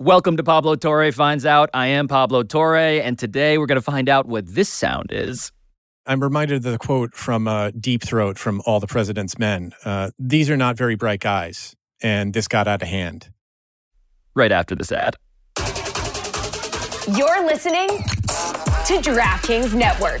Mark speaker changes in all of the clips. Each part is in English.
Speaker 1: Welcome to Pablo Torre Finds Out. I am Pablo Torre, and today we're going to find out what this sound is.
Speaker 2: I'm reminded of the quote from uh, Deep Throat from All the President's Men. Uh, These are not very bright guys, and this got out of hand.
Speaker 1: Right after this ad.
Speaker 3: You're listening to DraftKings Network.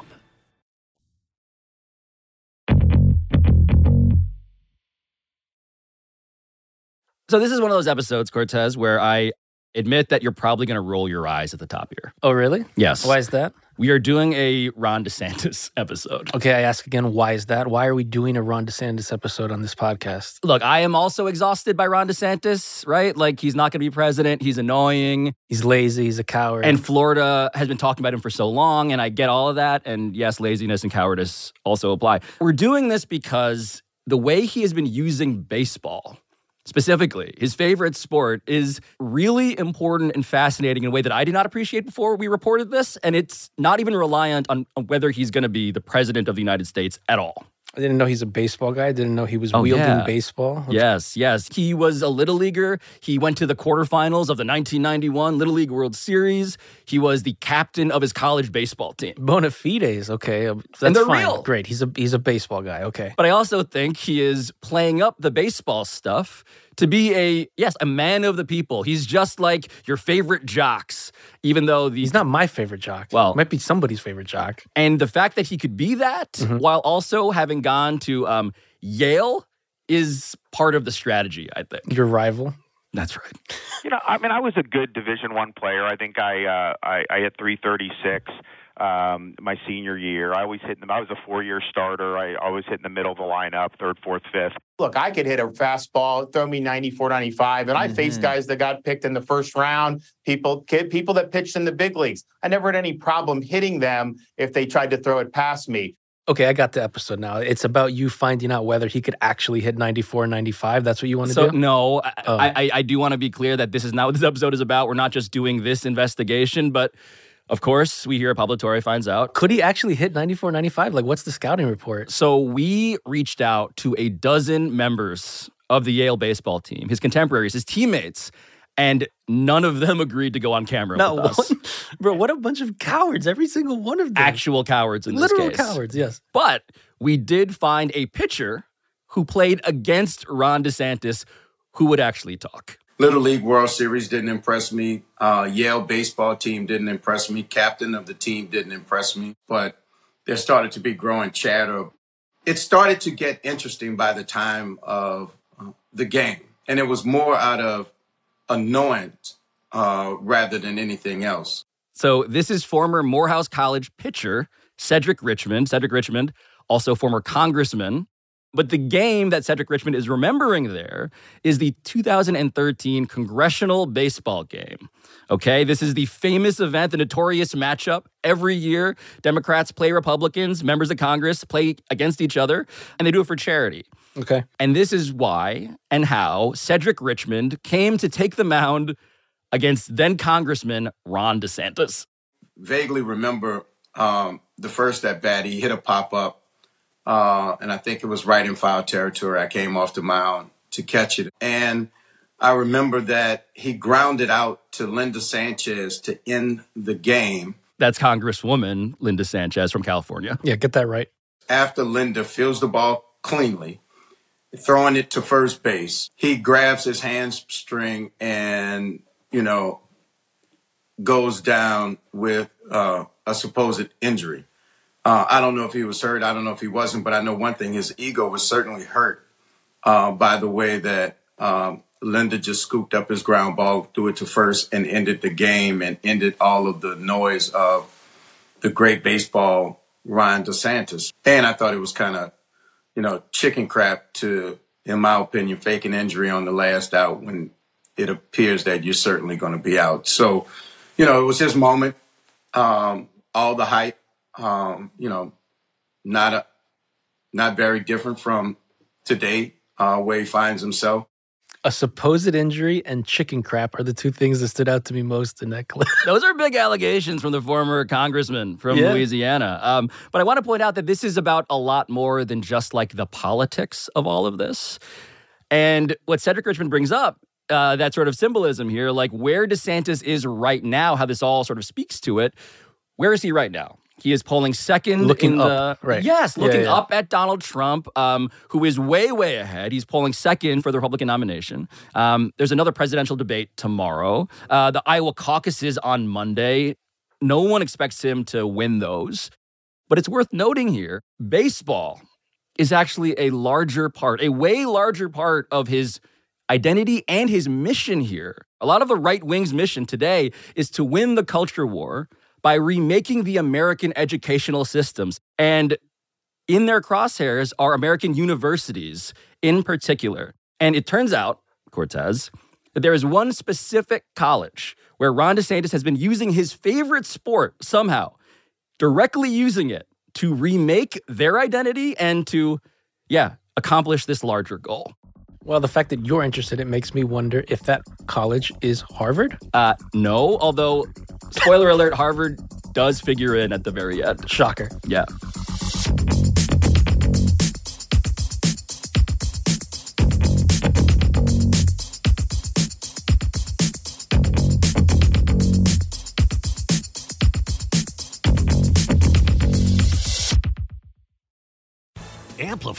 Speaker 1: So, this is one of those episodes, Cortez, where I admit that you're probably going to roll your eyes at the top here.
Speaker 4: Oh, really?
Speaker 1: Yes.
Speaker 4: Why is that?
Speaker 1: We are doing a Ron DeSantis episode.
Speaker 4: Okay, I ask again, why is that? Why are we doing a Ron DeSantis episode on this podcast?
Speaker 1: Look, I am also exhausted by Ron DeSantis, right? Like, he's not going to be president. He's annoying.
Speaker 4: He's lazy, he's a coward.
Speaker 1: And Florida has been talking about him for so long, and I get all of that. And yes, laziness and cowardice also apply. We're doing this because the way he has been using baseball, specifically his favorite sport, is really important and fascinating in a way that I did not appreciate before we reported this. And it's not even reliant on, whether he's going to be the president of the United States at all.
Speaker 4: I didn't know he's a baseball guy. I didn't know he was
Speaker 1: Oh,
Speaker 4: wielding
Speaker 1: yeah.
Speaker 4: baseball.
Speaker 1: Yes, yes. He was a little leaguer. He went to the quarterfinals of the 1991 Little League World Series. He was the captain of his college baseball team.
Speaker 4: Bona fides, okay. That's
Speaker 1: And they're
Speaker 4: fine.
Speaker 1: real.
Speaker 4: Great. He's a he's a baseball guy. Okay.
Speaker 1: But I also think he is playing up the baseball stuff to be a, yes, a man of the people. He's just like your favorite jocks, even though these.
Speaker 4: He's not my favorite jock.
Speaker 1: Well-
Speaker 4: might be somebody's favorite jock.
Speaker 1: And the fact that he could be that
Speaker 4: Mm-hmm.
Speaker 1: while also having gone to um, Yale is part of the strategy, I think.
Speaker 4: Your rival.
Speaker 1: That's right.
Speaker 5: You know, I mean, I was a good Division One player. I think I uh, I, I hit 336 um, my senior year. I always hit in the. I was a four-year starter. I always hit in the middle of the lineup, third, fourth, fifth.
Speaker 6: look, I could hit a fastball, throw me 94, 95. And I faced
Speaker 1: Mhm.
Speaker 6: guys that got picked in the first round, people kid, people that pitched in the big leagues. I never had any problem hitting them if they tried to throw it past me.
Speaker 4: Okay, I got the episode now. It's about you finding out whether he could actually hit 94 95. That's what you want to
Speaker 1: So
Speaker 4: do?
Speaker 1: no, I,
Speaker 4: Oh.
Speaker 1: I, I do want to be clear that this is not what this episode is about. We're not just doing this investigation, but of course, we hear Pablo Torre finds out.
Speaker 4: Could he actually hit 94 95? Like, what's the scouting report?
Speaker 1: So we reached out to a dozen members of the Yale baseball team, his contemporaries, his teammates, and none of them agreed to go on camera
Speaker 4: Not
Speaker 1: with us.
Speaker 4: one. Bro, what a bunch of cowards. Every single one of them.
Speaker 1: Actual cowards in
Speaker 4: Literal
Speaker 1: this case.
Speaker 4: cowards, yes.
Speaker 1: But we did find a pitcher who played against Ron DeSantis who would actually talk.
Speaker 7: Little League World Series didn't impress me. Uh, Yale baseball team didn't impress me. Captain of the team didn't impress me. But there started to be growing chatter. It started to get interesting by the time of uh, the game, and it was more out of annoyance uh, rather than anything else.
Speaker 1: So this is former Morehouse College pitcher Cedric Richmond. Cedric Richmond, also former congressman. But the game that Cedric Richmond is remembering there is the 2013 congressional baseball game. Okay, this is the famous event, the notorious matchup. Every year, Democrats play Republicans, members of Congress play against each other, and they do it for charity.
Speaker 4: Okay.
Speaker 1: And this is why and how Cedric Richmond came to take the mound against then Congressman Ron DeSantis.
Speaker 7: Vaguely remember um, the first at bat, he hit a pop up uh, and I think it was right in foul territory. I came off the mound to catch it, and I remember that he grounded out to Linda Sanchez to end the game.
Speaker 1: That's Congresswoman Linda Sanchez from California.
Speaker 4: Yeah, get that right.
Speaker 7: After Linda fields the ball cleanly, throwing it to first base, he grabs his hamstring and you know goes down with uh, a supposed injury. Uh, I don't know if he was hurt. I don't know if he wasn't, but I know one thing: his ego was certainly hurt uh, by the way that um, Linda just scooped up his ground ball, threw it to first, and ended the game and ended all of the noise of the great baseball Ron DeSantis. And I thought it was kind of, you know, chicken crap to, in my opinion, fake an injury on the last out when it appears that you're certainly going to be out. So, you know, it was his moment. Um, all the hype, um, you know, not a, not very different from today, uh, where he finds himself.
Speaker 4: A supposed injury and chicken crap are the two things that stood out to me most in that clip.
Speaker 1: Those are big allegations from the former congressman from
Speaker 4: Yeah.
Speaker 1: Louisiana. Um, but I want to point out that this is about a lot more than just like the politics of all of this. And what Cedric Richmond brings up, uh, that sort of symbolism here, like where DeSantis is right now, how this all sort of speaks to it. Where is he right now? He is polling second
Speaker 4: Looking
Speaker 1: in
Speaker 4: up, right.
Speaker 1: Yes,
Speaker 4: Yeah,
Speaker 1: looking
Speaker 4: yeah.
Speaker 1: up at Donald Trump, um, who is way, way ahead. He's polling second for the Republican nomination. Um, there's another presidential debate tomorrow. Uh, the Iowa caucuses on Monday. No one expects him to win those. But it's worth noting here baseball is actually a larger part, a way larger part of his identity and his mission here. A lot of the right wing's mission today is to win the culture war by remaking the American educational systems. And in their crosshairs are American universities in particular. And it turns out, Cortez, that there is one specific college where Ron DeSantis has been using his favorite sport somehow, directly using it to remake their identity and to, yeah, accomplish this larger goal.
Speaker 4: Well, the fact that you're interested, it makes me wonder if that college is Harvard.
Speaker 1: Uh, no, although, spoiler alert, Harvard does figure in at the very end.
Speaker 4: Shocker.
Speaker 1: Yeah.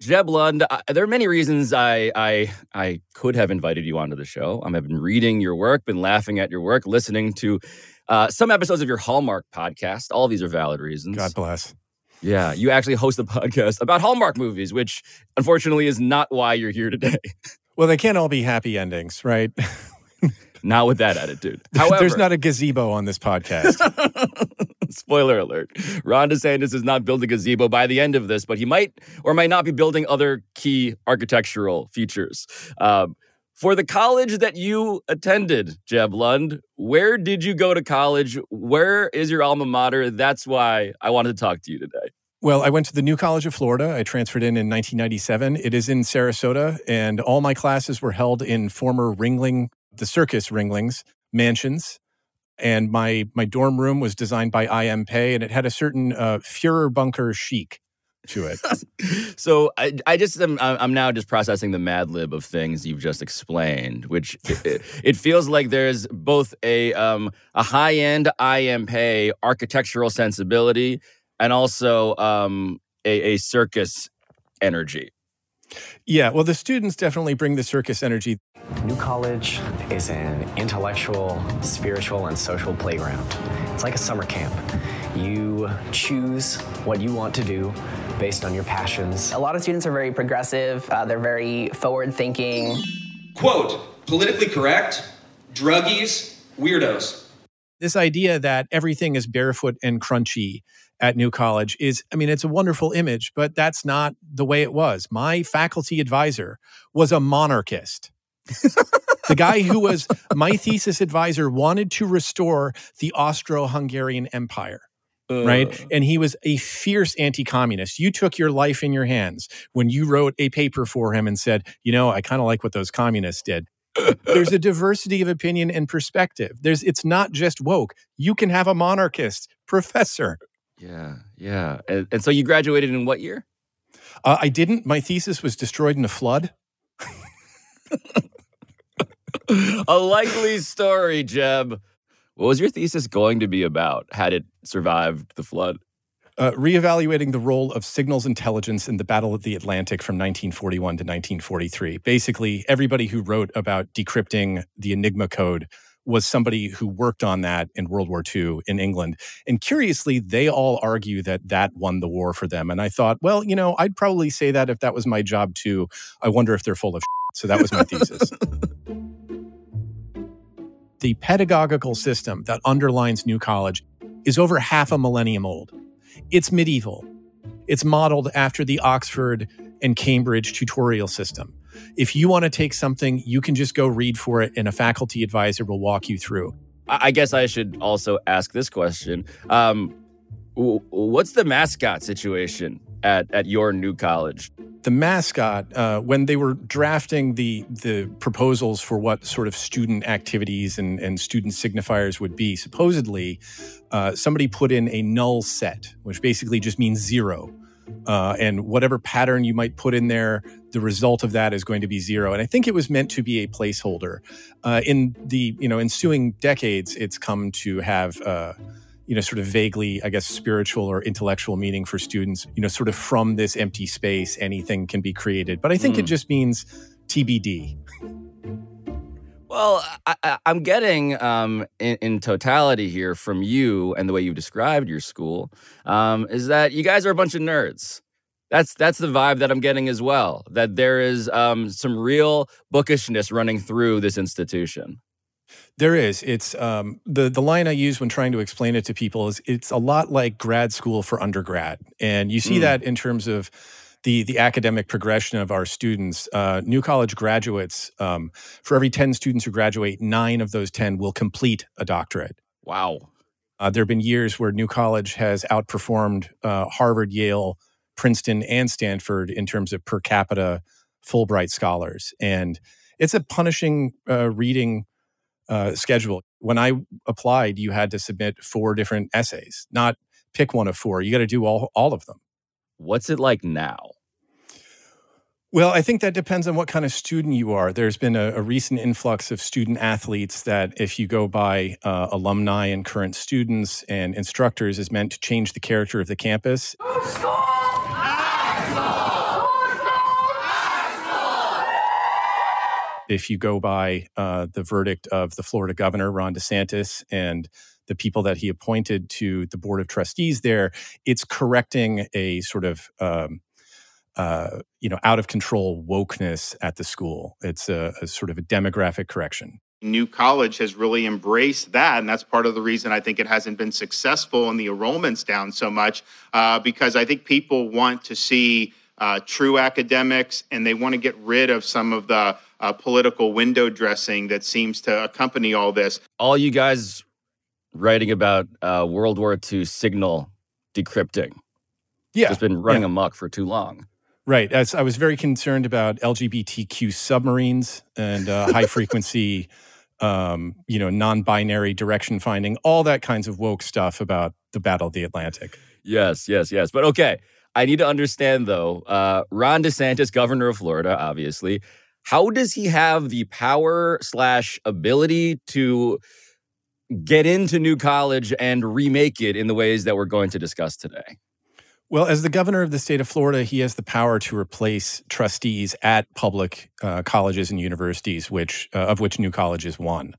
Speaker 1: Jeb Lund, I, there are many reasons I, I I could have invited you onto the show. Um, I've been reading your work, been laughing at your work, listening to uh, some episodes of your Hallmark podcast. All these are valid reasons.
Speaker 2: God bless.
Speaker 1: Yeah, you actually host a podcast about Hallmark movies, which unfortunately is not why you're here today.
Speaker 2: Well, they can't all be happy endings, right?
Speaker 1: not with that attitude. However,
Speaker 2: There's not a gazebo on this podcast.
Speaker 1: Spoiler alert. Ron DeSantis is not building a gazebo by the end of this, but he might or might not be building other key architectural features. Um, for the college that you attended, Jeb Lund, where did you go to college? Where is your alma mater? That's why I wanted to talk to you today.
Speaker 2: Well, I went to the New College of Florida. I transferred in in 1997. It is in Sarasota, and all my classes were held in former Ringling, the circus Ringlings mansions. And my my dorm room was designed by I.M. Pei, and it had a certain uh, Führer bunker chic to it.
Speaker 1: So I, I just am I'm now just processing the Mad Lib of things you've just explained, which it, it feels like there's both a um, a high end I.M. Pei architectural sensibility and also um, a, a circus energy.
Speaker 2: Yeah, well, the students definitely bring the circus energy.
Speaker 8: New College is an intellectual, spiritual, and social playground. It's like a summer camp. You choose what you want to do based on your passions.
Speaker 9: A lot of students are very progressive, uh, they're very forward thinking.
Speaker 10: Quote, politically correct, druggies, weirdos.
Speaker 2: This idea that everything is barefoot and crunchy at New College is, I mean, it's a wonderful image, but that's not the way it was. My faculty advisor was a monarchist. the guy who was my thesis advisor wanted to restore the Austro Hungarian Empire. Right. And he was a fierce anti communist. You took your life in your hands when you wrote a paper for him and said, you know, I kind of like what those communists did. There's a diversity of opinion and perspective. There's it's not just woke. You can have a monarchist professor.
Speaker 1: Yeah, yeah. And, and so you graduated in what year?
Speaker 2: Uh, I didn't. My thesis was destroyed in a flood.
Speaker 1: a likely story, Jeb. What was your thesis going to be about had it survived the flood.
Speaker 2: Uh, reevaluating the role of signals intelligence in the Battle of the Atlantic from 1941 to 1943. Basically, everybody who wrote about decrypting the Enigma code was somebody who worked on that in World War II in England. And curiously, they all argue that that won the war for them. And I thought, well, you know, I'd probably say that if that was my job too. I wonder if they're full of shit. So that was my thesis. the pedagogical system that underlines New College is over half a millennium old. It's medieval. It's modeled after the Oxford and Cambridge tutorial system. If you want to take something, you can just go read for it, and a faculty advisor will walk you through.
Speaker 1: I guess I should also ask this question. Um, what's the mascot situation at, at your new college?
Speaker 2: The mascot, uh, when they were drafting the the proposals for what sort of student activities and, and student signifiers would be, supposedly uh, somebody put in a null set, which basically just means zero. Uh, and whatever pattern you might put in there, the result of that is going to be zero. And I think it was meant to be a placeholder. Uh, in the you know ensuing decades, it's come to have uh, you know, sort of vaguely, I guess, spiritual or intellectual meaning for students. You know, sort of from this empty space, anything can be created. But I think mm. it hmm. just means TBD.
Speaker 1: Well, I, am getting um, in, in, totality here from you and the way you've described your school um, is that you guys are a bunch of nerds. That's that's the vibe that I'm getting as well. That there is um, some real bookishness running through this institution.
Speaker 2: There is. It's um, the the line I use when trying to explain it to people is it's a lot like grad school for undergrad, and you see mm. that in terms of the the academic progression of our students. Uh, new college graduates, um, for every ten students who graduate, nine of those ten will complete a doctorate.
Speaker 1: Wow.
Speaker 2: Uh, there have been years where New College has outperformed uh, Harvard, Yale, Princeton, and Stanford in terms of per capita Fulbright scholars, and it's a punishing uh, reading uh, schedule. When I applied, you had to submit four different essays, not pick one of four. You got to do all, all of them.
Speaker 1: What's it like now?
Speaker 2: Well, I think that depends on what kind of student you are. There's been a, a recent influx of student athletes that, if you go by uh, alumni and current students and instructors, is meant to change the character of the campus. If you go by uh, the verdict of the Florida governor, Ron DeSantis, and the people that he appointed to the board of trustees there, it's correcting a sort of um, uh, you know out of control wokeness at the school. It's a, a sort of a demographic correction.
Speaker 6: New College has really embraced that, and that's part of the reason I think it hasn't been successful and the enrollment's down so much uh, because I think people want to see uh, true academics and they want to get rid of some of the uh, political window dressing that seems to accompany all this.
Speaker 1: All you guys writing about uh, World War II signal decrypting.
Speaker 2: Yeah.
Speaker 1: It's been running yeah. amok for too long.
Speaker 2: Right. As I was very concerned about LGBTQ submarines and uh, high frequency, um, you know, non binary direction finding, all that kinds of woke stuff about the Battle of the Atlantic.
Speaker 1: Yes, yes, yes. But okay. I need to understand though, uh, Ron DeSantis, governor of Florida, obviously, how does he have the power slash ability to get into new college and remake it in the ways that we're going to discuss today?
Speaker 2: Well, as the governor of the state of Florida, he has the power to replace trustees at public uh, colleges and universities, which uh, of which New College is one.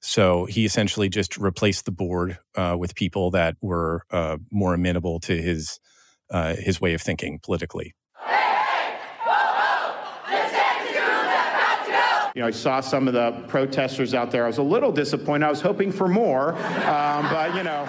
Speaker 2: So he essentially just replaced the board uh, with people that were uh, more amenable to his uh, his way of thinking politically.
Speaker 6: you know, I saw some of the protesters out there. I was a little disappointed. I was hoping for more, um, but you know.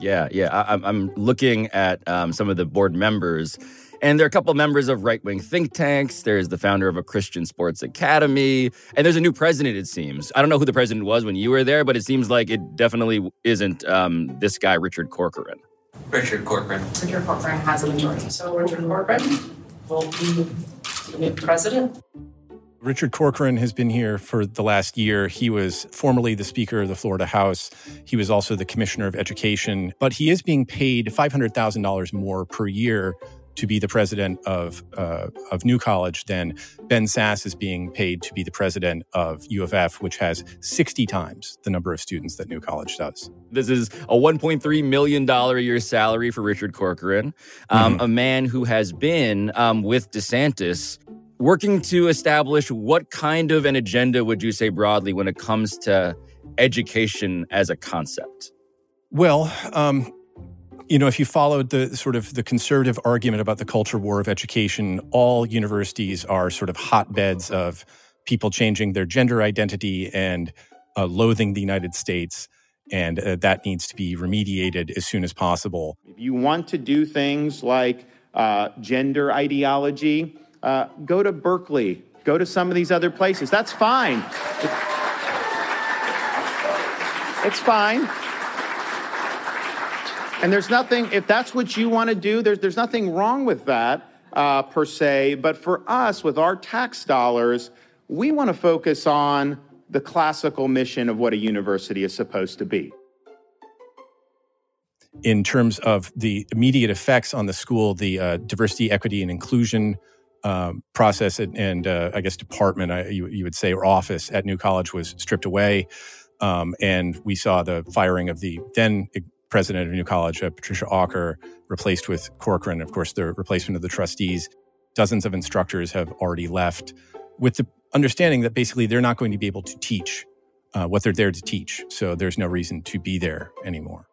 Speaker 1: Yeah, yeah. I, am looking at um, some of the board members, and there are a couple of members of right wing think tanks. There's the founder of a Christian sports academy, and there's a new president, it seems. I don't know who the president was when you were there, but it seems like it definitely isn't um, this guy, Richard Corcoran.
Speaker 10: Richard Corcoran.
Speaker 11: Richard Corcoran has a majority. So Richard Corcoran will be the new president.
Speaker 2: Richard Corcoran has been here for the last year. He was formerly the Speaker of the Florida House. He was also the Commissioner of Education, but he is being paid $500,000 more per year to be the president of uh, of New College, than Ben Sasse is being paid to be the president of U of F, which has 60 times the number of students that New College does.
Speaker 1: This is a 1.3 million dollar a year salary for Richard Corcoran, um, mm-hmm. a man who has been um, with DeSantis working to establish what kind of an agenda would you say broadly when it comes to education as a concept?
Speaker 2: Well, um, you know, if you followed the sort of the conservative argument about the culture war of education, all universities are sort of hotbeds of people changing their gender identity and uh, loathing the United States. And uh, that needs to be remediated as soon as possible.
Speaker 6: If you want to do things like uh, gender ideology, uh, go to Berkeley, go to some of these other places. That's fine. It's fine. And there's nothing, if that's what you want to do, there's, there's nothing wrong with that uh, per se. But for us, with our tax dollars, we want to focus on the classical mission of what a university is supposed to be.
Speaker 2: In terms of the immediate effects on the school, the uh, diversity, equity, and inclusion um, process and, and uh, I guess department, I, you, you, would say, or office at New College was stripped away. Um, and we saw the firing of the then president of New College, uh, Patricia Okker, replaced with Corcoran. Of course, the replacement of the trustees. Dozens of instructors have already left with the understanding that basically they're not going to be able to teach uh, what they're there to teach. So there's no reason to be there anymore.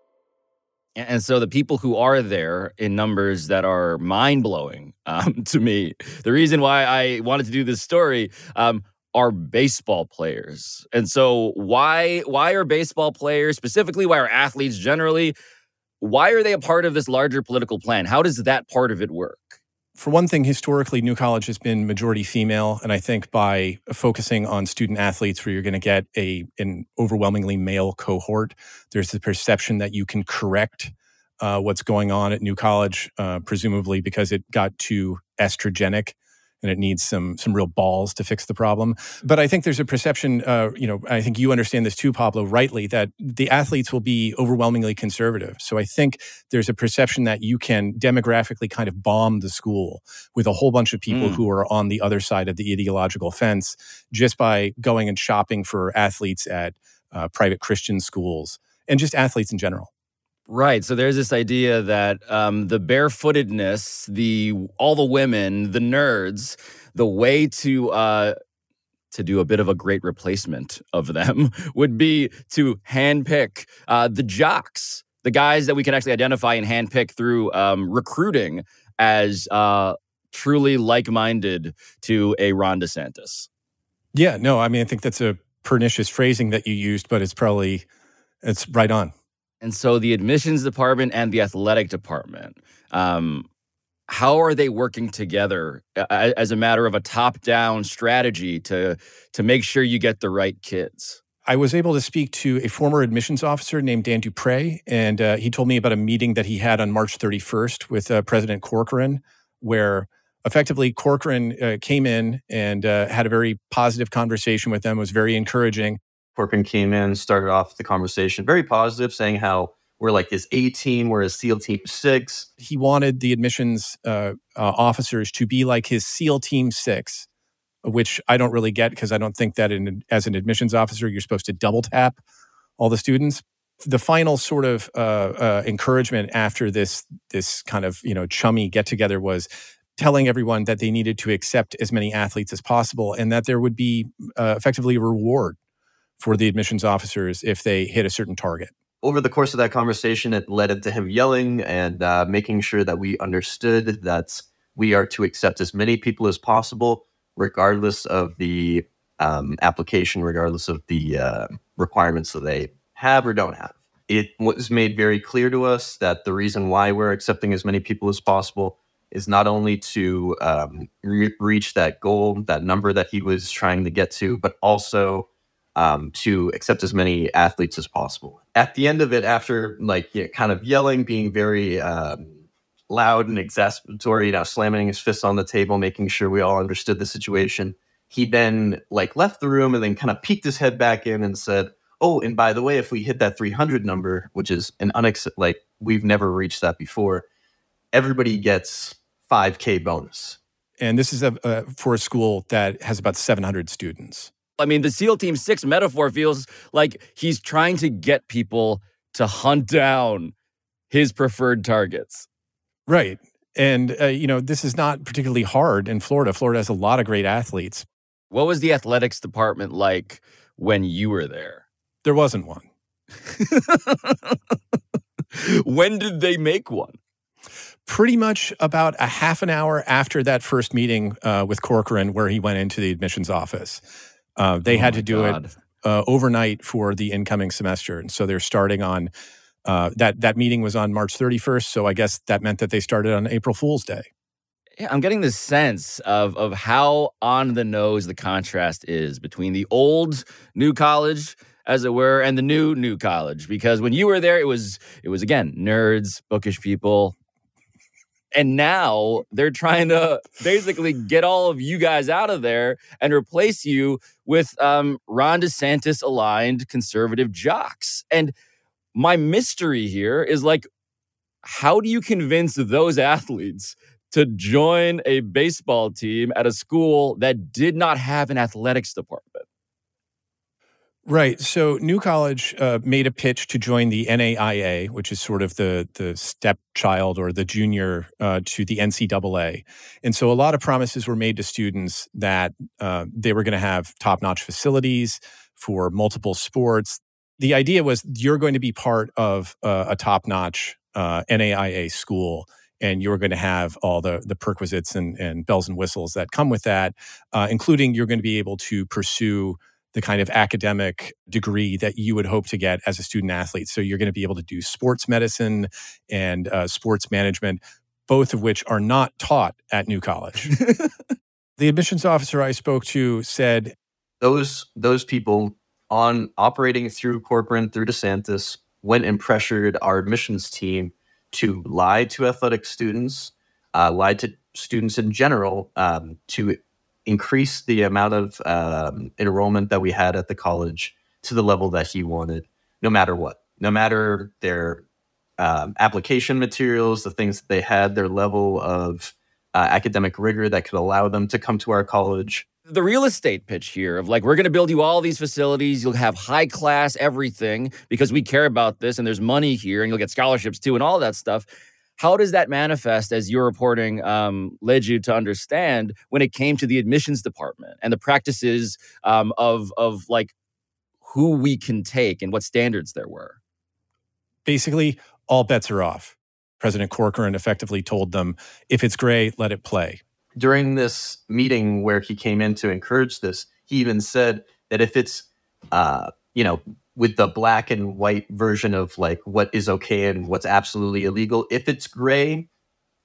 Speaker 1: And so the people who are there in numbers that are mind blowing um, to me, the reason why I wanted to do this story um, are baseball players. And so why why are baseball players specifically why are athletes generally why are they a part of this larger political plan? How does that part of it work?
Speaker 2: For one thing, historically, New College has been majority female, and I think by focusing on student athletes, where you're going to get a an overwhelmingly male cohort, there's the perception that you can correct uh, what's going on at New College, uh, presumably because it got too estrogenic and it needs some some real balls to fix the problem. But I think there's a perception, uh, you know, I think you understand this too, Pablo, rightly, that the athletes will be overwhelmingly conservative. So I think there's a perception that you can demographically kind of bomb the school with a whole bunch of people mm. who are on the other side of the ideological fence just by going and shopping for athletes at uh, private Christian schools and just athletes in general.
Speaker 1: Right. So there's this idea that um, the barefootedness, the all the women, the nerds, the way to uh, to do a bit of a great replacement of them would be to handpick uh, the jocks, the guys that we can actually identify and handpick through um, recruiting as uh, truly like-minded to a Ron DeSantis.
Speaker 2: Yeah. No. I mean, I think that's a pernicious phrasing that you used, but it's probably it's right on.
Speaker 1: And so the admissions department and the athletic department, um, how are they working together as a matter of a top-down strategy to to make sure you get the right kids?
Speaker 2: I was able to speak to a former admissions officer named Dan Dupre, and uh, he told me about a meeting that he had on March 31st with uh, President Corcoran, where effectively Corcoran uh, came in and uh, had a very positive conversation with them. Was very encouraging.
Speaker 12: Corcoran came in, started off the conversation very positive, saying how we're like his A team, we're his SEAL team six.
Speaker 2: He wanted the admissions uh, uh, officers to be like his SEAL team six, which I don't really get because I don't think that in, as an admissions officer, you're supposed to double tap all the students. The final sort of uh, uh encouragement after this this kind of you know chummy get together was telling everyone that they needed to accept as many athletes as possible and that there would be uh, effectively a reward for the admissions officers if they hit a certain target.
Speaker 12: Over the course of that conversation, it led into him yelling and uh, making sure that we understood that we are to accept as many people as possible, regardless of the um, application, regardless of the uh, requirements that they have or don't have. It was made very clear to us that the reason why we're accepting as many people as possible is not only to um, re- reach that goal, that number that he was trying to get to, but also um, to accept as many athletes as possible. At the end of it, after like you know, kind of yelling, being very um, loud and exasperatory, you know, slamming his fists on the table, making sure we all understood the situation, he then like left the room and then kind of peeked his head back in and said, "Oh, and by the way, if we hit that 300 number, which is an unex like we've never reached that before, everybody gets 5K bonus.
Speaker 2: And this is a, uh, for a school that has about 700 students.
Speaker 1: I mean, the SEAL Team 6 metaphor feels like he's trying to get people to hunt down his preferred targets.
Speaker 2: Right. And, uh, you know, this is not particularly hard in Florida. Florida has a lot of great athletes.
Speaker 1: What was the athletics department like when you were there?
Speaker 2: There wasn't one.
Speaker 1: when did they make one?
Speaker 2: Pretty much about a half an hour after that first meeting uh, with Corcoran, where he went into the admissions office. Uh, they
Speaker 1: Oh
Speaker 2: had to do
Speaker 1: God.
Speaker 2: it uh, overnight for the incoming semester, and so they're starting on uh, that. That meeting was on March 31st, so I guess that meant that they started on April Fool's Day.
Speaker 1: Yeah, I'm getting this sense of of how on the nose the contrast is between the old new college, as it were, and the new new college. Because when you were there, it was it was again nerds, bookish people, and now they're trying to basically get all of you guys out of there and replace you with um, Ron DeSantis aligned conservative jocks. And my mystery here is like, how do you convince those athletes to join a baseball team at a school that did not have an athletics department?
Speaker 2: Right. So New College uh, made a pitch to join the NAIA, which is sort of the the stepchild or the junior uh, to the NCAA. And so a lot of promises were made to students that uh, they were going to have top notch facilities for multiple sports. The idea was you're going to be part of a top notch uh, NAIA school. And you're going to have all the the perquisites and, and bells and whistles that come with that, uh, including you're going to be able to pursue the kind of academic degree that you would hope to get as a student athlete. So you're going to be able to do sports medicine and uh, sports management, both of which are not taught at New College. the admissions officer I spoke to said
Speaker 12: those those people on operating through Corcoran through DeSantis went and pressured our admissions team to lie to athletic students, uh, lied to students in general um, to increase the amount of um, enrollment that we had at the college to the level that he wanted, no matter what, no matter their um, application materials, the things that they had, their level of uh, academic rigor that could allow them to come to our college.
Speaker 1: the real estate pitch here of like we're going to build you all these facilities you'll have high class everything because we care about this and there's money here and you'll get scholarships too and all that stuff how does that manifest as your reporting um, led you to understand when it came to the admissions department and the practices um, of of like who we can take and what standards there were
Speaker 2: basically all bets are off. President Corcoran effectively told them, if it's gray, let it play.
Speaker 12: during this meeting where he came in to encourage this, he even said that if it's, uh, you know, with the black and white version of like what is okay and what's absolutely illegal, if it's gray,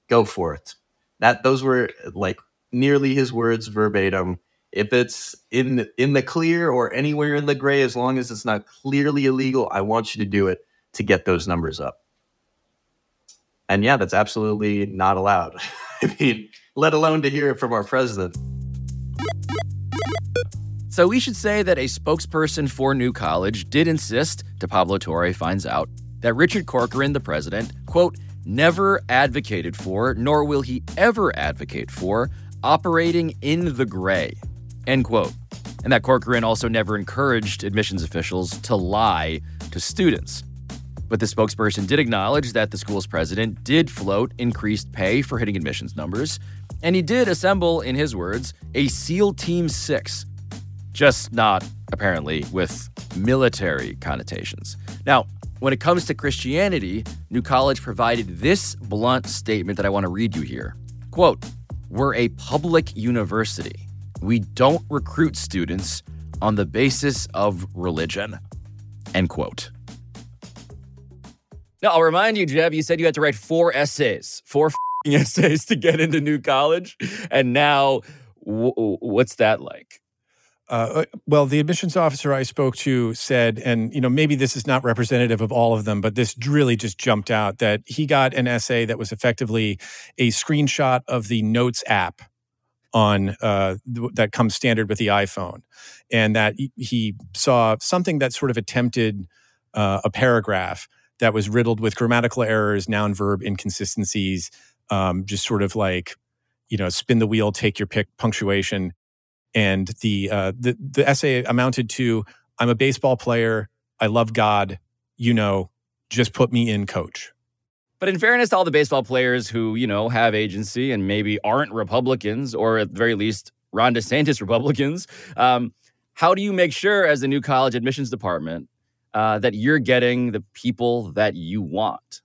Speaker 12: go for it. That those were like nearly his words verbatim. If it's in the, in the clear or anywhere in the gray, as long as it's not clearly illegal, I want you to do it to get those numbers up. And yeah, that's absolutely not allowed. I mean, let alone to hear it from our president.
Speaker 1: So we should say that a spokesperson for New College did insist to Pablo Torre finds out that Richard Corcoran, the president, quote, never advocated for, nor will he ever advocate for, operating in the gray, end quote. And that Corcoran also never encouraged admissions officials to lie to students. But the spokesperson did acknowledge that the school's president did float increased pay for hitting admissions numbers, and he did assemble, in his words, a SEAL Team 6 just not apparently with military connotations. Now, when it comes to Christianity, New College provided this blunt statement that I want to read you here. Quote, "We're a public university. We don't recruit students on the basis of religion." End quote. Now, I'll remind you, Jeb, you said you had to write four essays, four essays to get into New College. And now, w- what's that like?
Speaker 2: Uh, well, the admissions officer I spoke to said, and you know, maybe this is not representative of all of them, but this really just jumped out that he got an essay that was effectively a screenshot of the Notes app on uh, th- that comes standard with the iPhone, and that he- he saw something that sort of attempted uh, a paragraph that was riddled with grammatical errors, noun verb inconsistencies, um, just sort of like, you know, spin the wheel, take your pick punctuation. And the, uh, the, the essay amounted to I'm a baseball player. I love God. You know, just put me in coach.
Speaker 1: But in fairness to all the baseball players who, you know, have agency and maybe aren't Republicans or at the very least Ron DeSantis Republicans, um, how do you make sure as a new college admissions department uh, that you're getting the people that you want?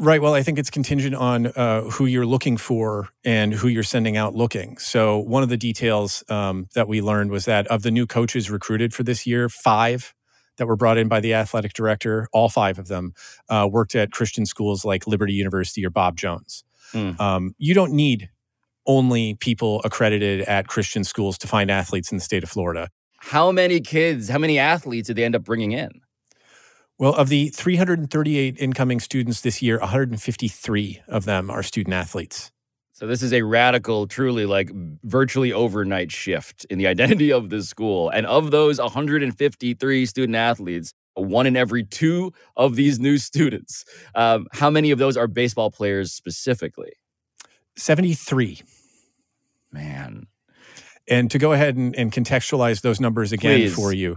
Speaker 2: Right. Well, I think it's contingent on uh, who you're looking for and who you're sending out looking. So, one of the details um, that we learned was that of the new coaches recruited for this year, five that were brought in by the athletic director, all five of them uh, worked at Christian schools like Liberty University or Bob Jones. Mm. Um, you don't need only people accredited at Christian schools to find athletes in the state of Florida.
Speaker 1: How many kids, how many athletes did they end up bringing in?
Speaker 2: Well, of the 338 incoming students this year, 153 of them are student athletes.
Speaker 1: So this is a radical, truly like virtually overnight shift in the identity of the school. And of those 153 student athletes, one in every two of these new students, um, how many of those are baseball players specifically?
Speaker 2: 73.
Speaker 1: Man.
Speaker 2: And to go ahead and, and contextualize those numbers again Please. for you,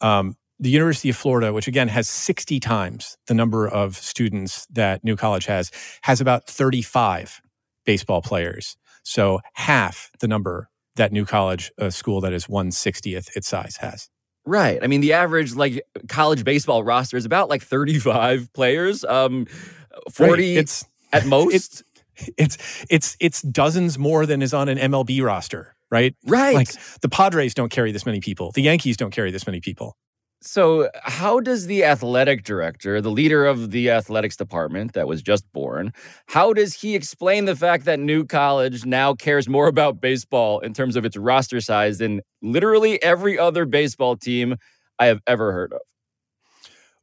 Speaker 2: um, the University of Florida, which again has 60 times the number of students that New College has, has about 35 baseball players. So half the number that New College, a school that is 160th its size, has.
Speaker 1: Right. I mean, the average like college baseball roster is about like 35 players. Um, 40 right. it's, at most.
Speaker 2: It's, it's it's it's dozens more than is on an MLB roster, right?
Speaker 1: Right.
Speaker 2: Like the Padres don't carry this many people. The Yankees don't carry this many people.
Speaker 1: So, how does the athletic director, the leader of the athletics department that was just born, how does he explain the fact that New College now cares more about baseball in terms of its roster size than literally every other baseball team I have ever heard of?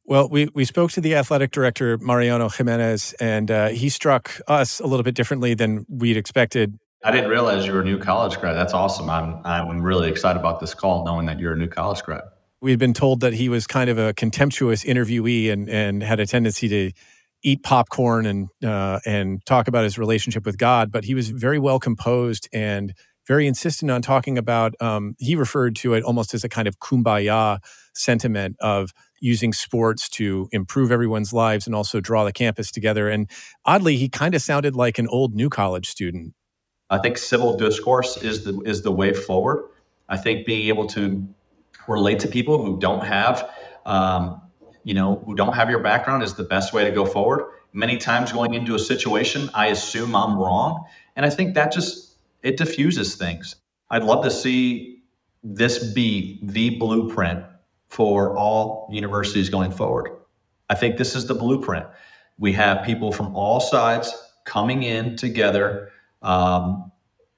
Speaker 2: Well, we, we spoke to the athletic director, Mariano Jimenez, and uh, he struck us a little bit differently than we'd expected.
Speaker 13: I didn't realize you were a new college grad. That's awesome. I'm, I'm really excited about this call, knowing that you're a new college grad
Speaker 2: we had been told that he was kind of a contemptuous interviewee and and had a tendency to eat popcorn and uh, and talk about his relationship with God, but he was very well composed and very insistent on talking about. Um, he referred to it almost as a kind of kumbaya sentiment of using sports to improve everyone's lives and also draw the campus together. And oddly, he kind of sounded like an old new college student.
Speaker 13: I think civil discourse is the is the way forward. I think being able to relate to people who don't have, um, you know, who don't have your background is the best way to go forward. Many times going into a situation, I assume I'm wrong. And I think that just, it diffuses things. I'd love to see this be the blueprint for all universities going forward. I think this is the blueprint. We have people from all sides coming in together, um,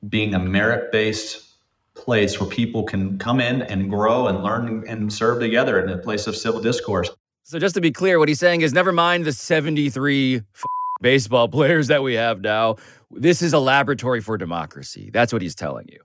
Speaker 13: being a merit based place where people can come in and grow and learn and serve together in a place of civil discourse.
Speaker 1: So, just to be clear, what he's saying is never mind the 73 f- baseball players that we have now. This is a laboratory for democracy. That's what he's telling you.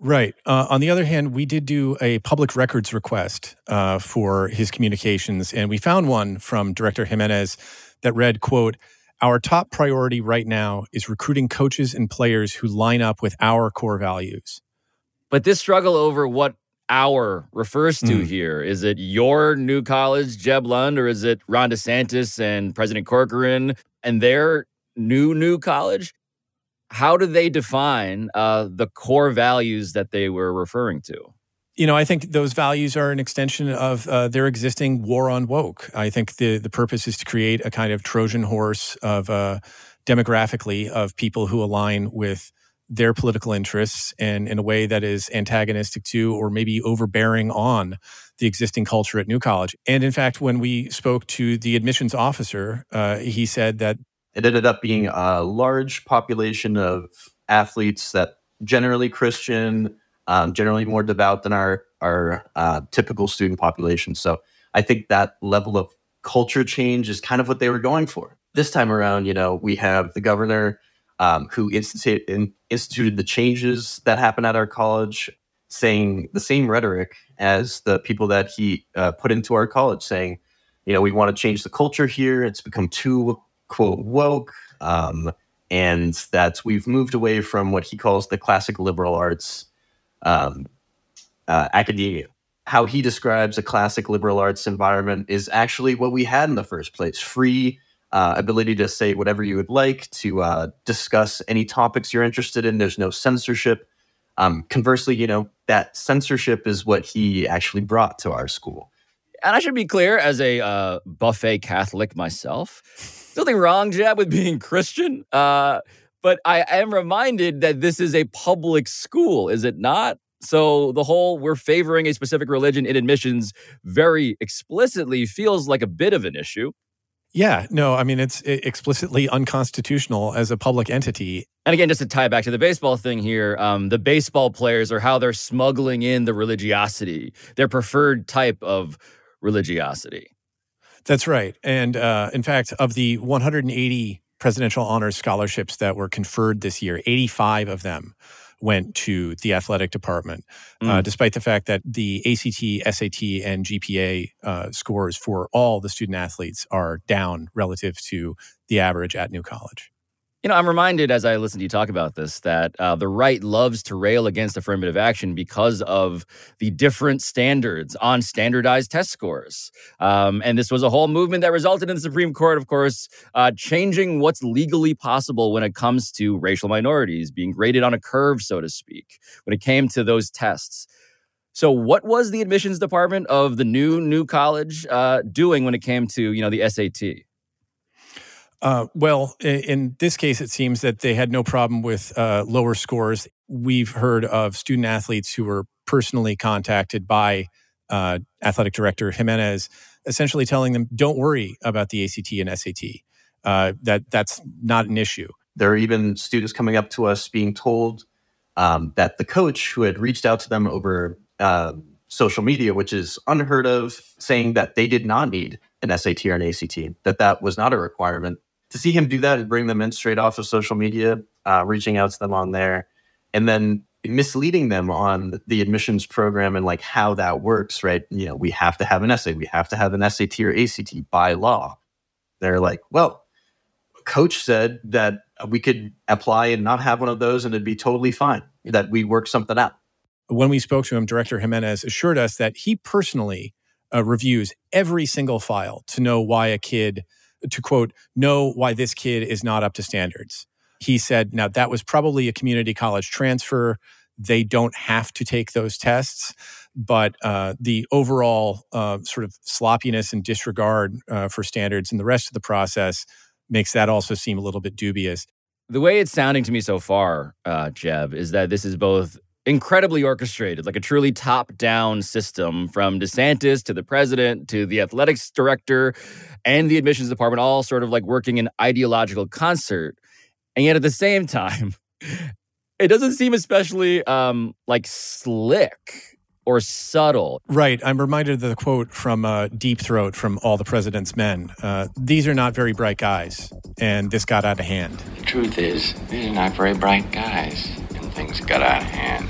Speaker 2: Right. Uh, on the other hand, we did do a public records request uh, for his communications, and we found one from Director Jimenez that read, quote, our top priority right now is recruiting coaches and players who line up with our core values.
Speaker 1: But this struggle over what our refers to mm. here is it your new college, Jeb Lund, or is it Ron DeSantis and President Corcoran and their new new college? How do they define uh, the core values that they were referring to?
Speaker 2: You know, I think those values are an extension of uh, their existing war on woke. I think the the purpose is to create a kind of Trojan horse of uh, demographically of people who align with their political interests and in a way that is antagonistic to or maybe overbearing on the existing culture at New College. And in fact, when we spoke to the admissions officer, uh, he said that
Speaker 12: it ended up being a large population of athletes that generally Christian, um, generally more devout than our our uh, typical student population. So I think that level of culture change is kind of what they were going for. This time around, you know, we have the governor um, who instituted, instituted the changes that happened at our college, saying the same rhetoric as the people that he uh, put into our college, saying, you know, we want to change the culture here. It's become too quote woke. Um, and that we've moved away from what he calls the classic liberal arts um, uh, academia. How he describes a classic liberal arts environment is actually what we had in the first place free uh, ability to say whatever you would like, to uh, discuss any topics you're interested in. There's no censorship. Um, conversely, you know, that censorship is what he actually brought to our school.
Speaker 1: And I should be clear, as a uh, buffet Catholic myself, nothing wrong, Jeb, with being Christian. Uh, but I am reminded that this is a public school, is it not? So the whole we're favoring a specific religion in admissions very explicitly feels like a bit of an issue.
Speaker 2: Yeah, no, I mean, it's explicitly unconstitutional as a public entity.
Speaker 1: And again, just to tie back to the baseball thing here, um, the baseball players are how they're smuggling in the religiosity, their preferred type of religiosity.
Speaker 2: That's right. And uh, in fact, of the 180 presidential honors scholarships that were conferred this year, 85 of them went to the athletic department, uh, mm. uh, despite the fact that the ACT, SAT, and GPA uh, scores for all the student athletes are down relative to the average at New College.
Speaker 1: You know, I'm reminded as I listen to you talk about this that uh, the right loves to rail against affirmative action because of the different standards on standardized test scores. Um, and this was a whole movement that resulted in the Supreme Court, of course, uh, changing what's legally possible when it comes to racial minorities being graded on a curve, so to speak, when it came to those tests. So, what was the admissions department of the new new college uh, doing when it came to you know the SAT?
Speaker 2: Uh, well, in this case, it seems that they had no problem with uh, lower scores. We've heard of student athletes who were personally contacted by uh, athletic director Jimenez, essentially telling them, "Don't worry about the ACT and SAT. Uh, that that's not an issue."
Speaker 12: There are even students coming up to us being told um, that the coach who had reached out to them over um, social media, which is unheard of, saying that they did not need an SAT or an ACT, that that was not a requirement to see him do that and bring them in straight off of social media, uh, reaching out to them on there, and then misleading them on the admissions program and like how that works, right? You know, we have to have an essay, we have to have an SAT or ACT by law. They're like, well, coach said that we could apply and not have one of those and it'd be totally fine, that we work something out.
Speaker 2: When we spoke to him, Director Jimenez assured us that he personally uh, reviews every single file to know why a kid to quote, know why this kid is not up to standards. He said, now that was probably a community college transfer. They don't have to take those tests, but uh, the overall uh, sort of sloppiness and disregard uh, for standards and the rest of the process makes that also seem a little bit dubious.
Speaker 1: The way it's sounding to me so far, uh, Jeb, is that this is both incredibly orchestrated, like a truly top down system from DeSantis to the president to the athletics director and the admissions department, all sort of like working in ideological concert. And yet at the same time, it doesn't seem especially um, like slick or subtle.
Speaker 2: Right. I'm reminded of the quote from uh, Deep Throat from All the President's Men. Uh, these are not very bright guys, and this got out of hand.
Speaker 14: The truth is, these are not very bright guys, things got out of hand.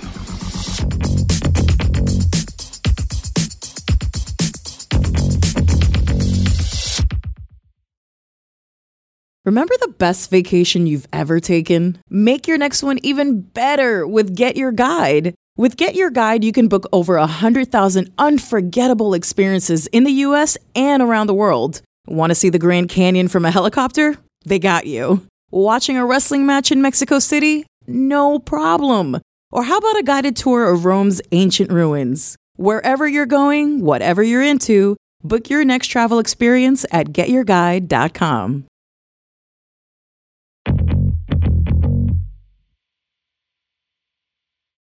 Speaker 15: Remember the best vacation you've ever taken? Make your next one even better with Get Your Guide. With Get Your Guide, you can book over 100,000 unforgettable experiences in the US and around the world. Want to see the Grand Canyon from a helicopter? They got you. Watching a wrestling match in Mexico City? No problem. Or how about a guided tour of Rome's ancient ruins? Wherever you're going, whatever you're into, book your next travel experience at getyourguide.com.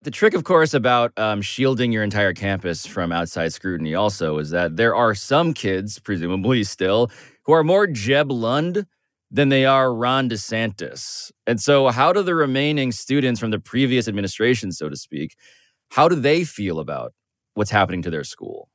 Speaker 1: The trick, of course, about um, shielding your entire campus from outside scrutiny also is that there are some kids, presumably still, who are more Jeb Lund than they are Ron DeSantis. And so, how do the remaining students from the previous administration, so to speak, how do they feel about what's happening to their school?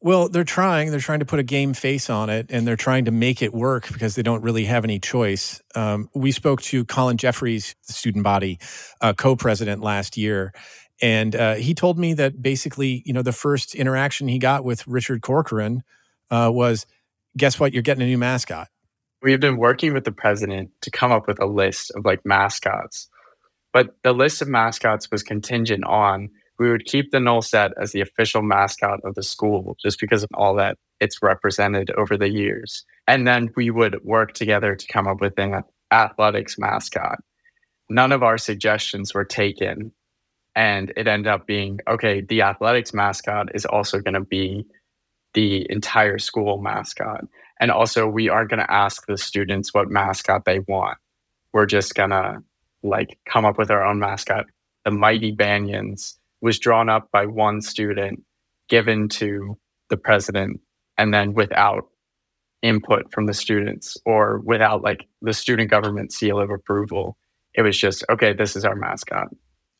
Speaker 2: Well, they're trying. They're trying to put a game face on it, and they're trying to make it work because they don't really have any choice. Um, we spoke to Colin Jeffries, the student body uh, co-president last year, and uh, he told me that basically, you know, the first interaction he got with Richard Corcoran uh, was, "Guess what? You're getting a new mascot."
Speaker 16: We've been working with the president to come up with a list of like mascots. But the list of mascots was contingent on we would keep the null set as the official mascot of the school just because of all that it's represented over the years. And then we would work together to come up with an athletics mascot. None of our suggestions were taken. And it ended up being okay, the athletics mascot is also going to be the entire school mascot. And also, we aren't going to ask the students what mascot they want. We're just going to like come up with our own mascot. The Mighty Banyans was drawn up by one student, given to the president, and then without input from the students or without like the student government seal of approval. It was just, okay, this is our mascot.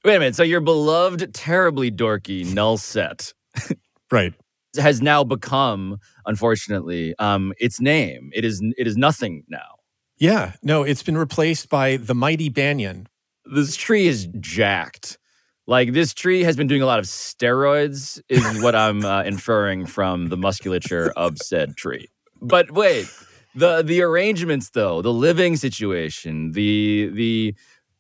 Speaker 1: Wait a minute. So your beloved, terribly dorky null set.
Speaker 2: right.
Speaker 1: Has now become, unfortunately, um, its name. It is it is nothing now.
Speaker 2: Yeah. No, it's been replaced by the mighty banyan.
Speaker 1: This tree is jacked. Like this tree has been doing a lot of steroids, is what I'm uh, inferring from the musculature of said tree. But wait, the the arrangements though, the living situation, the the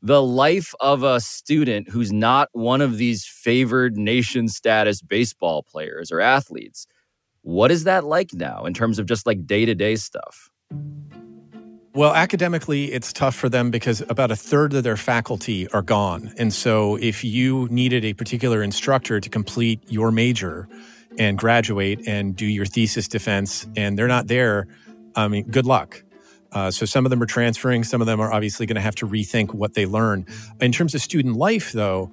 Speaker 1: the life of a student who's not one of these favored nation status baseball players or athletes. What is that like now in terms of just like day to day stuff?
Speaker 2: Well, academically, it's tough for them because about a third of their faculty are gone. And so, if you needed a particular instructor to complete your major and graduate and do your thesis defense, and they're not there, I mean, good luck. Uh, so, some of them are transferring, some of them are obviously going to have to rethink what they learn. In terms of student life, though,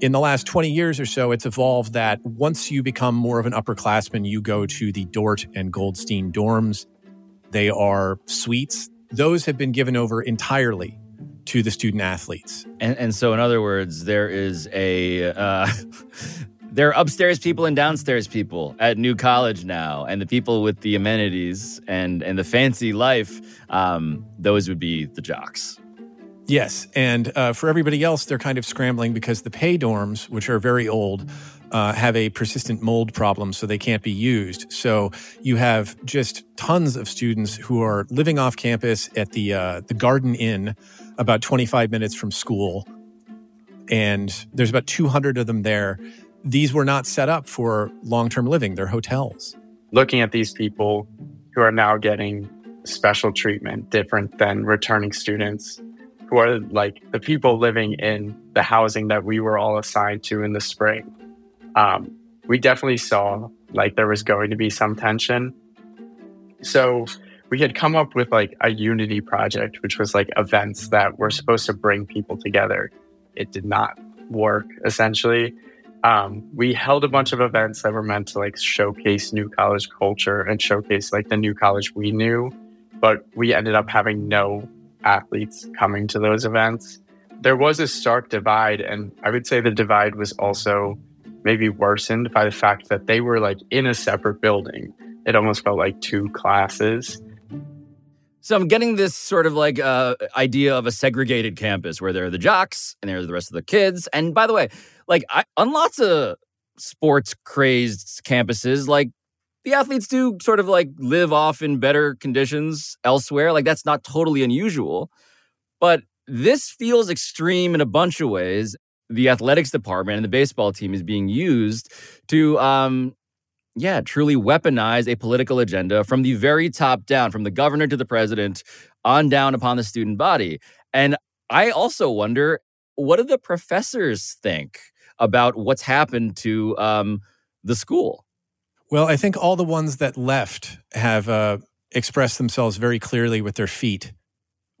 Speaker 2: in the last 20 years or so, it's evolved that once you become more of an upperclassman, you go to the Dort and Goldstein dorms. They are suites those have been given over entirely to the student athletes.
Speaker 1: And, and so, in other words, there is a. Uh, there are upstairs people and downstairs people at New College now, and the people with the amenities and and the fancy life, um, those would be the jocks.
Speaker 2: Yes, and uh, for everybody else, they're kind of scrambling because the Pei dorms, which are very old, uh, have a persistent mold problem, so they can't be used. So you have just tons of students who are living off campus at the uh, the Garden Inn, about 25 minutes from school, and there's about 200 of them there. These were not set up for long term living; they're hotels.
Speaker 16: Looking at these people who are now getting special treatment, different than returning students, who are like the people living in the housing that we were all assigned to in the spring um, we definitely saw like there was going to be some tension. So we had come up with like a unity project, which was like events that were supposed to bring people together. It did not work essentially. Um, we held a bunch of events that were meant to like showcase new college culture and showcase like the new college we knew, but we ended up having no athletes coming to those events. There was a stark divide, and I would say the divide was also maybe worsened by the fact that they were like in a separate building. It almost felt like two classes.
Speaker 1: So I'm getting this sort of like uh, idea of a segregated campus where there are the jocks and there are the rest of the kids. And by the way, like I, on lots of sports crazed campuses, like the athletes do sort of like live off in better conditions elsewhere. Like that's not totally unusual. But this feels extreme in a bunch of ways the athletics department and the baseball team is being used to um yeah truly weaponize a political agenda from the very top down from the governor to the president on down upon the student body and i also wonder what do the professors think about what's happened to um, the school
Speaker 2: well i think all the ones that left have uh, expressed themselves very clearly with their feet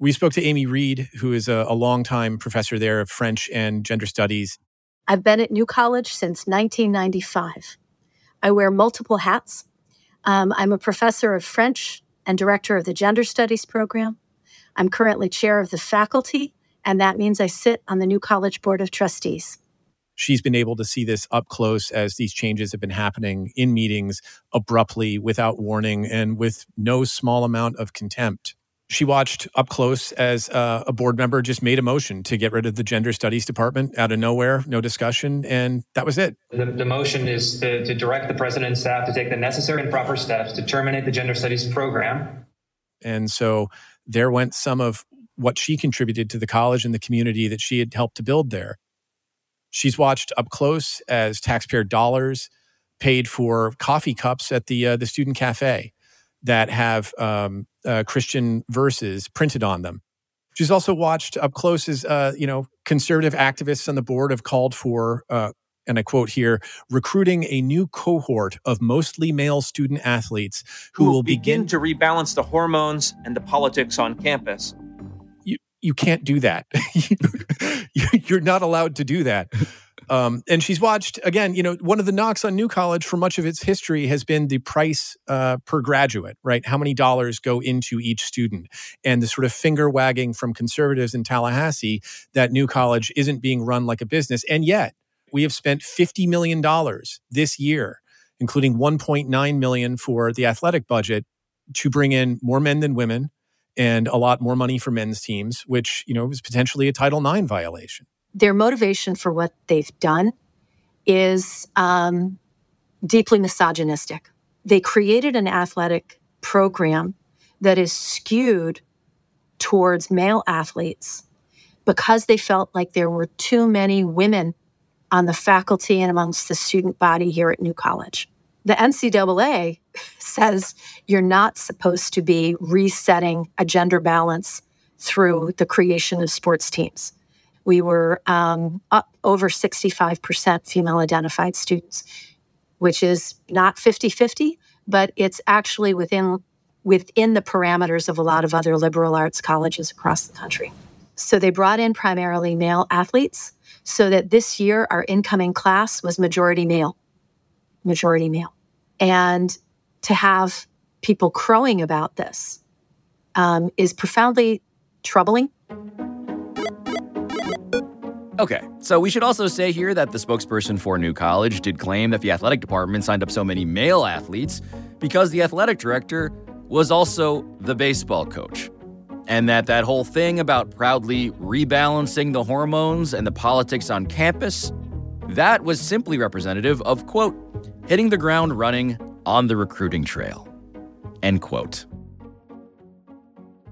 Speaker 2: we spoke to Amy Reid, who is a, a longtime professor there of French and gender studies.
Speaker 17: I've been at New College since 1995. I wear multiple hats. Um, I'm a professor of French and director of the Gender Studies program. I'm currently chair of the faculty, and that means I sit on the New College Board of Trustees.
Speaker 2: She's been able to see this up close as these changes have been happening in meetings abruptly, without warning, and with no small amount of contempt she watched up close as uh, a board member just made a motion to get rid of the gender studies department out of nowhere, no discussion, and that was it.
Speaker 18: The, the motion is to, to direct the president and staff to take the necessary and proper steps to terminate the gender studies program.
Speaker 2: And so there went some of what she contributed to the college and the community that she had helped to build there. She's watched up close as taxpayer dollars paid for coffee cups at the uh, the student cafe that have um, uh, Christian verses printed on them. She's also watched up close as uh, you know conservative activists on the board have called for, uh, and I quote here, recruiting a new cohort of mostly male student athletes who,
Speaker 18: who
Speaker 2: will
Speaker 18: begin to rebalance the hormones and the politics on campus.
Speaker 2: You can't do that. You're not allowed to do that. Um, and she's watched again. You know, one of the knocks on New College for much of its history has been the price uh, per graduate, right? How many dollars go into each student, and the sort of finger wagging from conservatives in Tallahassee that New College isn't being run like a business. And yet, we have spent fifty million dollars this year, including one point nine million for the athletic budget, to bring in more men than women and a lot more money for men's teams, which you know was potentially a Title IX violation
Speaker 17: their motivation for what they've done is um, deeply misogynistic. They created an athletic program that is skewed towards male athletes because they felt like there were too many women on the faculty and amongst the student body here at New College. The NCAA says you're not supposed to be resetting a gender balance through the creation of sports teams we were um, up over 65% female identified students, which is not 50 50, but it's actually within, within the parameters of a lot of other liberal arts colleges across the country. So they brought in primarily male athletes so that this year our incoming class was majority male, majority male. And to have people crowing about this um, is profoundly troubling
Speaker 1: Okay, so we should also say here that the spokesperson for New College did claim that the athletic department signed up so many male athletes because the athletic director was also the baseball coach. And that that whole thing about proudly rebalancing the hormones and the politics on campus, that was simply representative of, quote, hitting the ground running on the recruiting trail, end quote.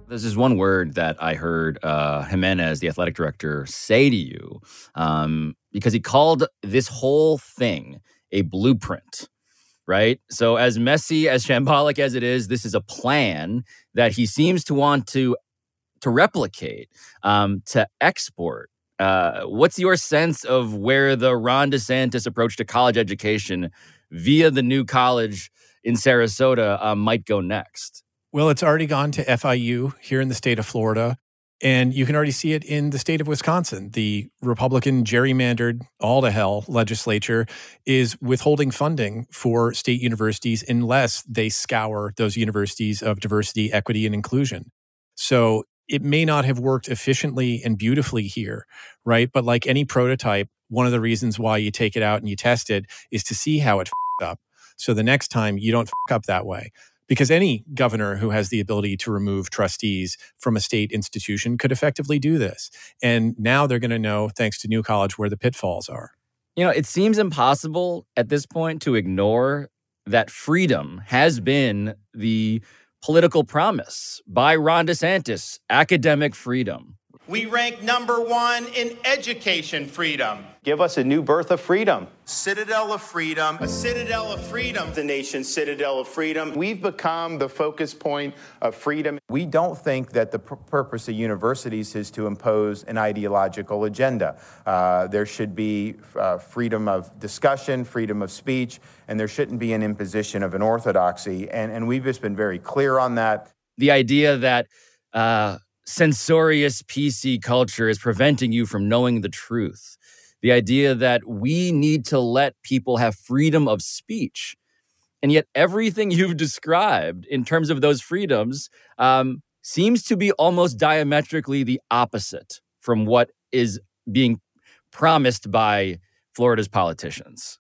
Speaker 1: This is one word that I heard uh, Jimenez, the athletic director, say to you um, because he called this whole thing a blueprint, right? So, as messy, as shambolic as it is, this is a plan that he seems to want to to replicate, um, to export. Uh, what's your sense of where the Ron DeSantis approach to college education via the new college in Sarasota uh, might go next?
Speaker 2: Well, it's already gone to FIU here in the state of Florida. And you can already see it in the state of Wisconsin. The Republican gerrymandered all to hell legislature is withholding funding for state universities unless they scour those universities of diversity, equity, and inclusion. So it may not have worked efficiently and beautifully here, right? But like any prototype, one of the reasons why you take it out and you test it is to see how it up. So the next time you don't up that way because any governor who has the ability to remove trustees from a state institution could effectively do this. And now they're going to know, thanks to New College, where the pitfalls are.
Speaker 1: You know, it seems impossible at this point to ignore that freedom has been the political promise by Ron DeSantis academic freedom.
Speaker 19: We rank number one in education freedom.
Speaker 20: Give us a new birth of freedom.
Speaker 19: Citadel of freedom. A citadel of freedom. The nation's citadel of freedom.
Speaker 20: We've become the focus point of freedom. We don't think that the pr- purpose of universities is to impose an ideological agenda. Uh, there should be uh, freedom of discussion, freedom of speech, and there shouldn't be an imposition of an orthodoxy. And, and we've just been very clear on that.
Speaker 1: The idea that uh, censorious PC culture is preventing you from knowing the truth. The idea that we need to let people have freedom of speech. And yet, everything you've described in terms of those freedoms um, seems to be almost diametrically the opposite from what is being promised by Florida's politicians.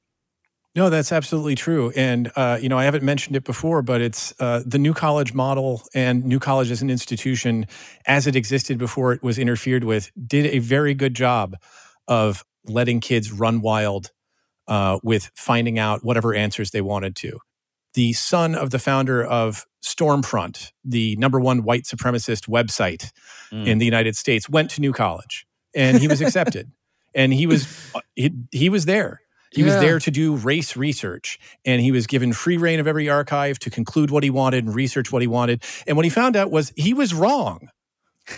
Speaker 2: No, that's absolutely true. And, uh, you know, I haven't mentioned it before, but it's uh, the New College model and New College as an institution, as it existed before it was interfered with, did a very good job of letting kids run wild uh, with finding out whatever answers they wanted to. the son of the founder of Stormfront, the number one white supremacist website
Speaker 1: Mm.
Speaker 2: in the United States, went to New College and he was accepted. and he was he, he was there. He was there to do race research and he was given free rein of every archive to conclude what he wanted and research what he wanted. And what he found out was he was wrong.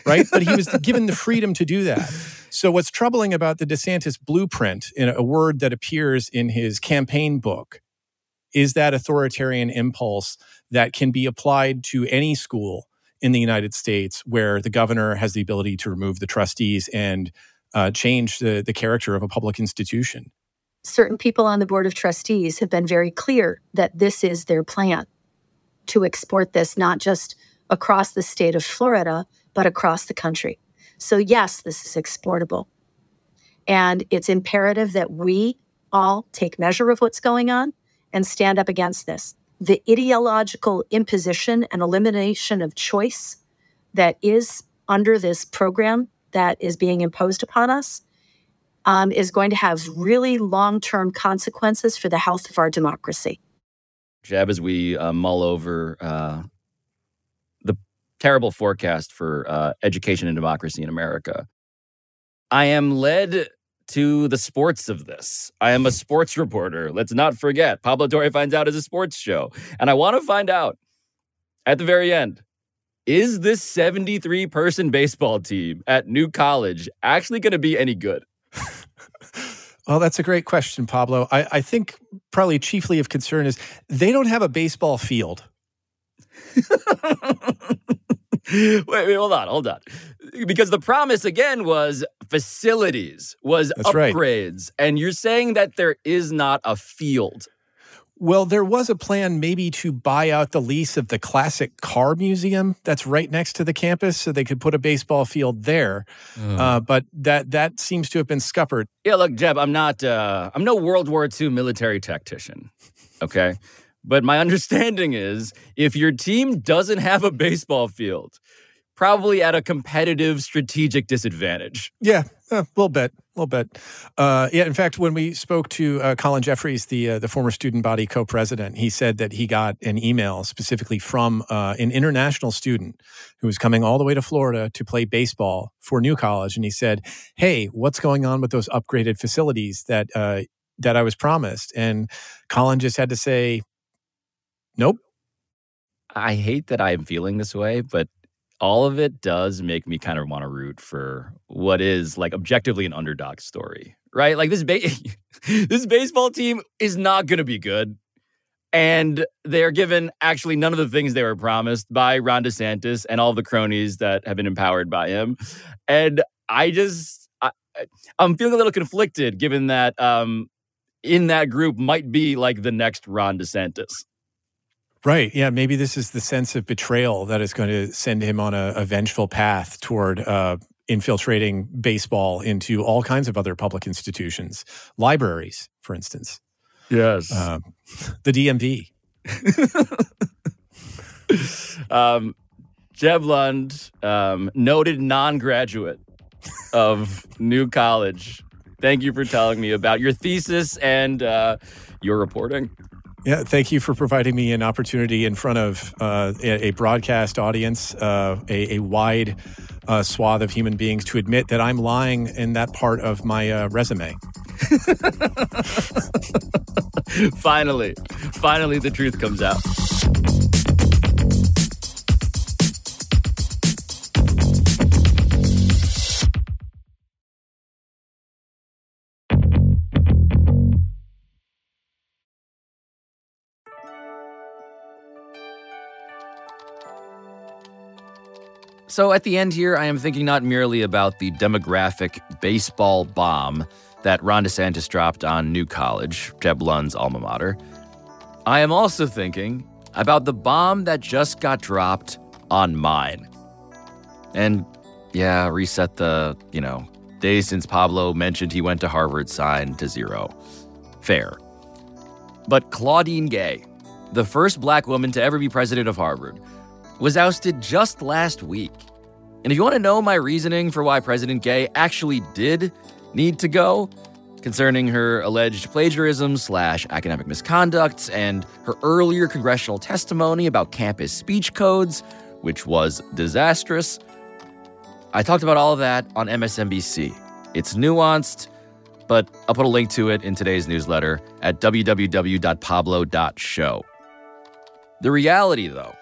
Speaker 2: Right? but he was given the freedom to do that. So what's troubling about the DeSantis blueprint in a word that appears in his campaign book is that authoritarian impulse that can be applied to any school in the United States where the governor has the ability to remove the trustees and uh, change the, the character of a public institution.
Speaker 17: Certain people on the Board of Trustees have been very clear that this is their plan to export this not just across the state of Florida, but across the country. So, yes, this is exportable. And it's imperative that we all take measure of what's going on and stand up against this. The ideological imposition and elimination of choice that is under this program that is being imposed upon us um, is going to have really long term consequences for the health of our democracy.
Speaker 1: Jeb, as we uh, mull over uh, the terrible forecast for uh, education and democracy in America, I am led to the sports of this. I am a sports reporter. Let's not forget, Pablo Torre finds out is a sports show. And I want to find out at the very end is this 73 person baseball team at New College actually going to be any good?
Speaker 2: Well, that's a great question, Pablo. I, I think probably chiefly of concern is they don't have a baseball field.
Speaker 1: wait, wait, hold on, hold on. Because the promise again was facilities, was
Speaker 2: That's right.
Speaker 1: upgrades. And you're saying that there is not a field.
Speaker 2: Well, there was a plan maybe to buy out the lease of the classic car museum that's right next to the campus so they could put a baseball field there. Uh, but that that seems to have been scuppered.
Speaker 1: Yeah, look, Jeb, I'm not uh I'm no World War II military tactician. Okay. but my understanding is if your team doesn't have a baseball field, probably at a competitive strategic disadvantage.
Speaker 2: Yeah, a little bit, a little bit. Uh, yeah, in fact, when we spoke to uh, Colin Jeffries, the uh, the former student body co-president, he said that he got an email specifically from uh, an international student who was coming all the way to Florida to play baseball for New College, and he said, "Hey, what's going on with those upgraded facilities that uh, that I was promised?" And Colin just had to say, "Nope."
Speaker 1: I hate that I'm feeling this way, but all of it does make me kind of want to root for what is like objectively an underdog story, right? Like this ba- this baseball team is not going to be good. And they're given actually none of the things they were promised by Ron DeSantis and all the cronies that have been empowered by him. And I just, I, I'm feeling a little conflicted given that um, in that group might be like the next Ron DeSantis.
Speaker 2: Right. Yeah. Maybe this is the sense of betrayal that is going to send him on a, a vengeful path toward uh, infiltrating baseball into all kinds of other public institutions, libraries, for instance.
Speaker 1: Yes.
Speaker 2: Uh, the DMV.
Speaker 1: um, Jeb Lund, um, noted non graduate of New College. Thank you for telling me about your thesis and uh, your reporting.
Speaker 2: Yeah, thank you for providing me an opportunity in front of uh, a, broadcast audience, uh, a, a wide uh, swath of human beings, to admit that I'm lying in that part of my uh, resume.
Speaker 1: finally, finally, the truth comes out. So at the end here, I am thinking not merely about the demographic baseball bomb that Ron DeSantis dropped on New College, Jeb Lund's alma mater. I am also thinking about the bomb that just got dropped on mine. And yeah, reset the, you know, days since Pablo mentioned he went to Harvard sign to zero. Fair. But Claudine Gay, the first black woman to ever be president of Harvard, was ousted just last week. And if you want to know my reasoning for why President Gay actually did need to go, concerning her alleged plagiarism slash academic misconduct and her earlier congressional testimony about campus speech codes, which was disastrous. I talked about all of that on MSNBC. It's nuanced, but I'll put a link to it in today's newsletter at www.pablo.show. The reality, though,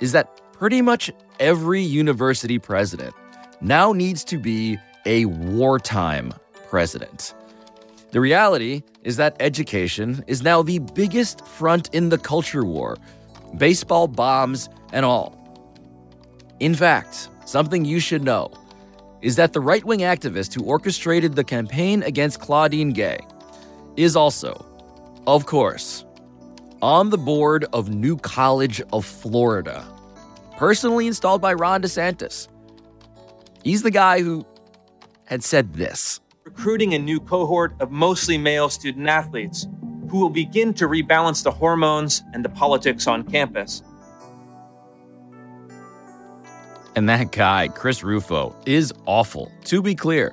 Speaker 1: is that pretty much every university president now needs to be a wartime president. The reality is that education is now the biggest front in the culture war, baseball bombs and all. In fact, something you should know is that the right wing activist who orchestrated the campaign against Claudine Gay is also, of course, on the board of New College of Florida, personally installed by Ron DeSantis. He's the guy who had said this
Speaker 10: recruiting a new cohort of mostly male student athletes who will begin to rebalance the hormones and the politics on campus.
Speaker 1: And that guy, Chris Rufo, is awful, to be clear.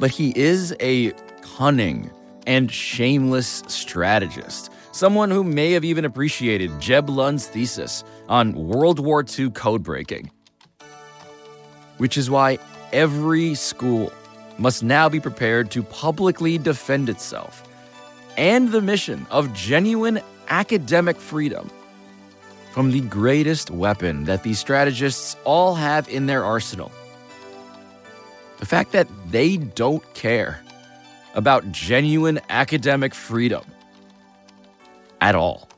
Speaker 1: But he is a cunning and shameless strategist, someone who may have even appreciated Jeb Lund's thesis on World War II code breaking. Which is why every school must now be prepared to publicly defend itself and the mission of genuine academic freedom from the greatest weapon that these strategists all have in their arsenal the fact that they don't care about genuine academic freedom at all.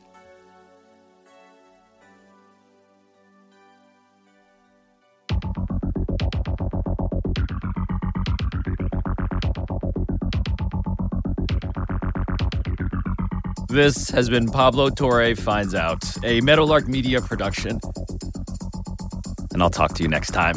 Speaker 1: This has been Pablo Torre Finds Out, a Meadowlark Media production. And I'll talk to you next time.